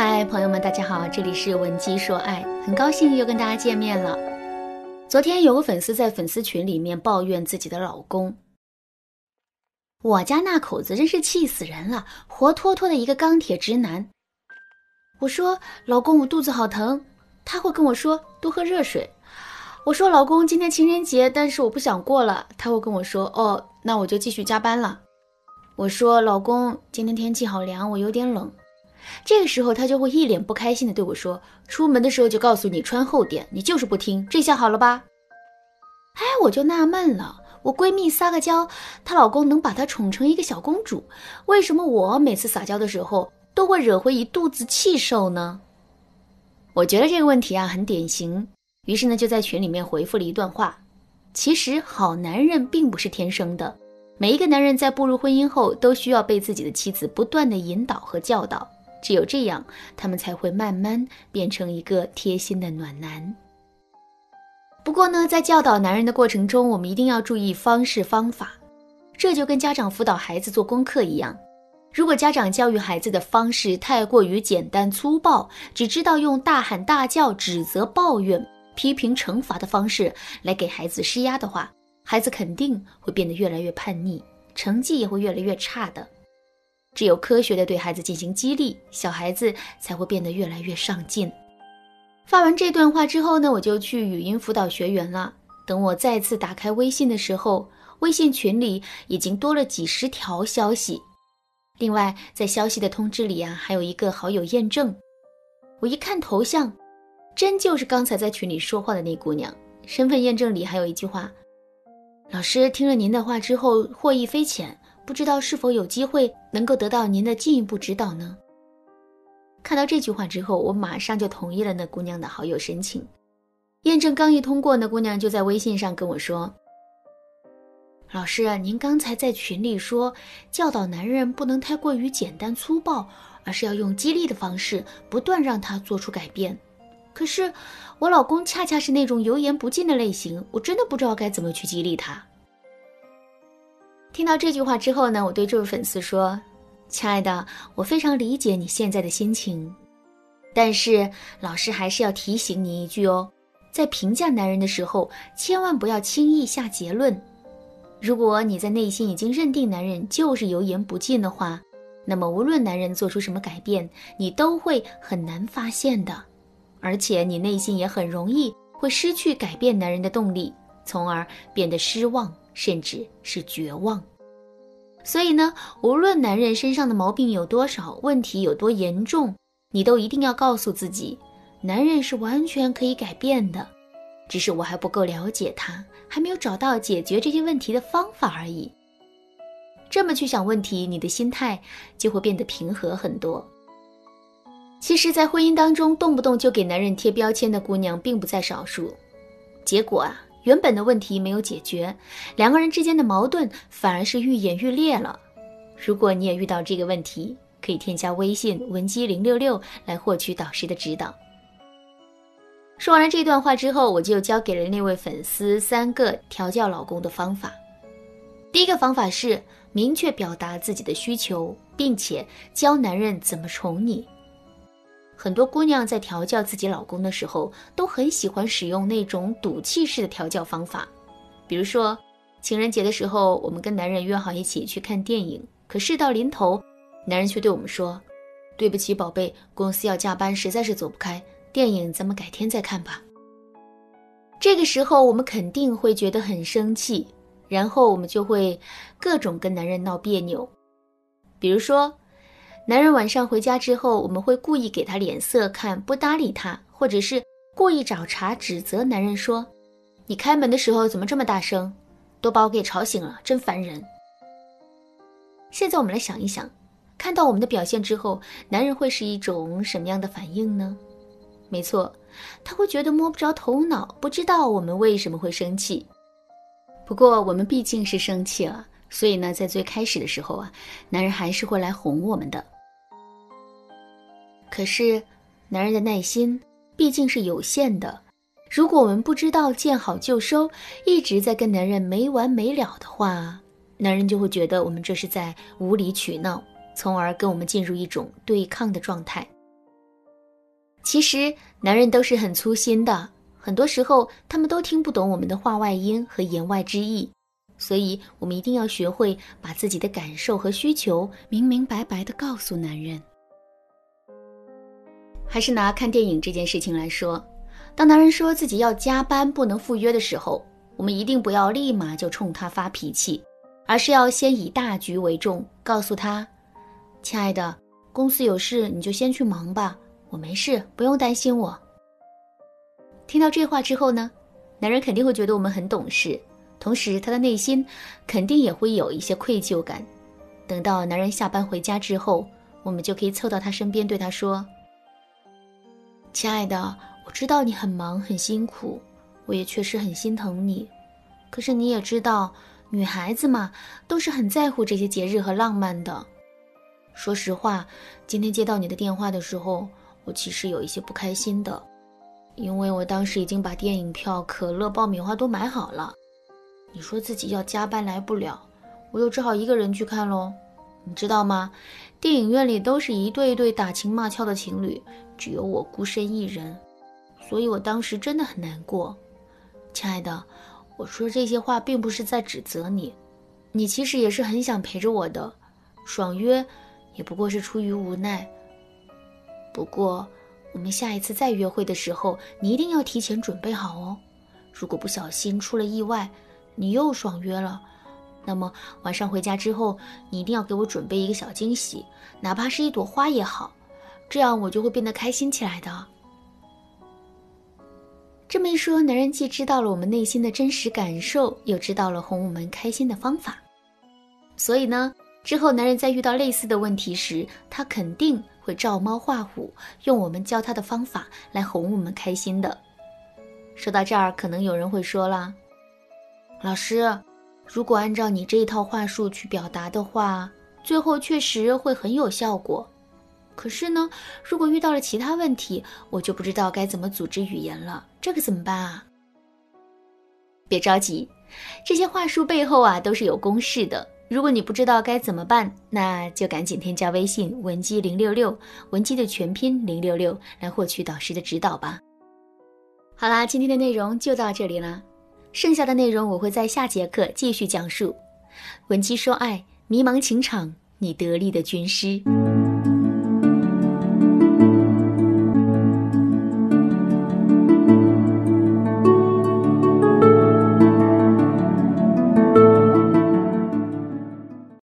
嗨，朋友们，大家好，这里是文姬说爱，很高兴又跟大家见面了。昨天有个粉丝在粉丝群里面抱怨自己的老公，我家那口子真是气死人了，活脱脱的一个钢铁直男。我说老公，我肚子好疼，他会跟我说多喝热水。我说老公，今天情人节，但是我不想过了，他会跟我说哦，那我就继续加班了。我说老公，今天天气好凉，我有点冷。这个时候，他就会一脸不开心的对我说：“出门的时候就告诉你穿厚点，你就是不听，这下好了吧？”哎，我就纳闷了，我闺蜜撒个娇，她老公能把她宠成一个小公主，为什么我每次撒娇的时候都会惹回一肚子气受呢？我觉得这个问题啊很典型，于是呢就在群里面回复了一段话：其实好男人并不是天生的，每一个男人在步入婚姻后都需要被自己的妻子不断的引导和教导。只有这样，他们才会慢慢变成一个贴心的暖男。不过呢，在教导男人的过程中，我们一定要注意方式方法。这就跟家长辅导孩子做功课一样，如果家长教育孩子的方式太过于简单粗暴，只知道用大喊大叫、指责、抱怨、批评、惩罚的方式来给孩子施压的话，孩子肯定会变得越来越叛逆，成绩也会越来越差的。只有科学的对孩子进行激励，小孩子才会变得越来越上进。发完这段话之后呢，我就去语音辅导学员了。等我再次打开微信的时候，微信群里已经多了几十条消息。另外，在消息的通知里啊，还有一个好友验证。我一看头像，真就是刚才在群里说话的那姑娘。身份验证里还有一句话：“老师听了您的话之后，获益匪浅。”不知道是否有机会能够得到您的进一步指导呢？看到这句话之后，我马上就同意了那姑娘的好友申请。验证刚一通过，那姑娘就在微信上跟我说：“老师，您刚才在群里说教导男人不能太过于简单粗暴，而是要用激励的方式，不断让他做出改变。可是我老公恰恰是那种油盐不进的类型，我真的不知道该怎么去激励他。”听到这句话之后呢，我对这位粉丝说：“亲爱的，我非常理解你现在的心情，但是老师还是要提醒你一句哦，在评价男人的时候，千万不要轻易下结论。如果你在内心已经认定男人就是油盐不进的话，那么无论男人做出什么改变，你都会很难发现的，而且你内心也很容易会失去改变男人的动力，从而变得失望。”甚至是绝望。所以呢，无论男人身上的毛病有多少，问题有多严重，你都一定要告诉自己，男人是完全可以改变的，只是我还不够了解他，还没有找到解决这些问题的方法而已。这么去想问题，你的心态就会变得平和很多。其实，在婚姻当中，动不动就给男人贴标签的姑娘并不在少数，结果啊。原本的问题没有解决，两个人之间的矛盾反而是愈演愈烈了。如果你也遇到这个问题，可以添加微信文姬零六六来获取导师的指导。说完了这段话之后，我就教给了那位粉丝三个调教老公的方法。第一个方法是明确表达自己的需求，并且教男人怎么宠你。很多姑娘在调教自己老公的时候，都很喜欢使用那种赌气式的调教方法。比如说，情人节的时候，我们跟男人约好一起去看电影，可事到临头，男人却对我们说：“对不起，宝贝，公司要加班，实在是走不开，电影咱们改天再看吧。”这个时候，我们肯定会觉得很生气，然后我们就会各种跟男人闹别扭，比如说。男人晚上回家之后，我们会故意给他脸色看，不搭理他，或者是故意找茬指责男人说：“你开门的时候怎么这么大声？都把我给吵醒了，真烦人。”现在我们来想一想，看到我们的表现之后，男人会是一种什么样的反应呢？没错，他会觉得摸不着头脑，不知道我们为什么会生气。不过我们毕竟是生气了，所以呢，在最开始的时候啊，男人还是会来哄我们的。可是，男人的耐心毕竟是有限的。如果我们不知道见好就收，一直在跟男人没完没了的话，男人就会觉得我们这是在无理取闹，从而跟我们进入一种对抗的状态。其实男人都是很粗心的，很多时候他们都听不懂我们的话外音和言外之意，所以我们一定要学会把自己的感受和需求明明白白的告诉男人。还是拿看电影这件事情来说，当男人说自己要加班不能赴约的时候，我们一定不要立马就冲他发脾气，而是要先以大局为重，告诉他：“亲爱的，公司有事你就先去忙吧，我没事，不用担心我。”听到这话之后呢，男人肯定会觉得我们很懂事，同时他的内心肯定也会有一些愧疚感。等到男人下班回家之后，我们就可以凑到他身边，对他说。亲爱的，我知道你很忙很辛苦，我也确实很心疼你。可是你也知道，女孩子嘛，都是很在乎这些节日和浪漫的。说实话，今天接到你的电话的时候，我其实有一些不开心的，因为我当时已经把电影票、可乐、爆米花都买好了。你说自己要加班来不了，我又只好一个人去看喽。你知道吗？电影院里都是一对一对打情骂俏的情侣，只有我孤身一人，所以我当时真的很难过。亲爱的，我说这些话并不是在指责你，你其实也是很想陪着我的，爽约也不过是出于无奈。不过，我们下一次再约会的时候，你一定要提前准备好哦。如果不小心出了意外，你又爽约了。那么晚上回家之后，你一定要给我准备一个小惊喜，哪怕是一朵花也好，这样我就会变得开心起来的。这么一说，男人既知道了我们内心的真实感受，又知道了哄我们开心的方法，所以呢，之后男人在遇到类似的问题时，他肯定会照猫画虎，用我们教他的方法来哄我们开心的。说到这儿，可能有人会说了，老师。如果按照你这一套话术去表达的话，最后确实会很有效果。可是呢，如果遇到了其他问题，我就不知道该怎么组织语言了。这可怎么办啊？别着急，这些话术背后啊都是有公式的。如果你不知道该怎么办，那就赶紧添加微信文姬零六六，文姬的全拼零六六，来获取导师的指导吧。好啦，今天的内容就到这里了。剩下的内容我会在下节课继续讲述。闻鸡说爱，迷茫情场，你得力的军师。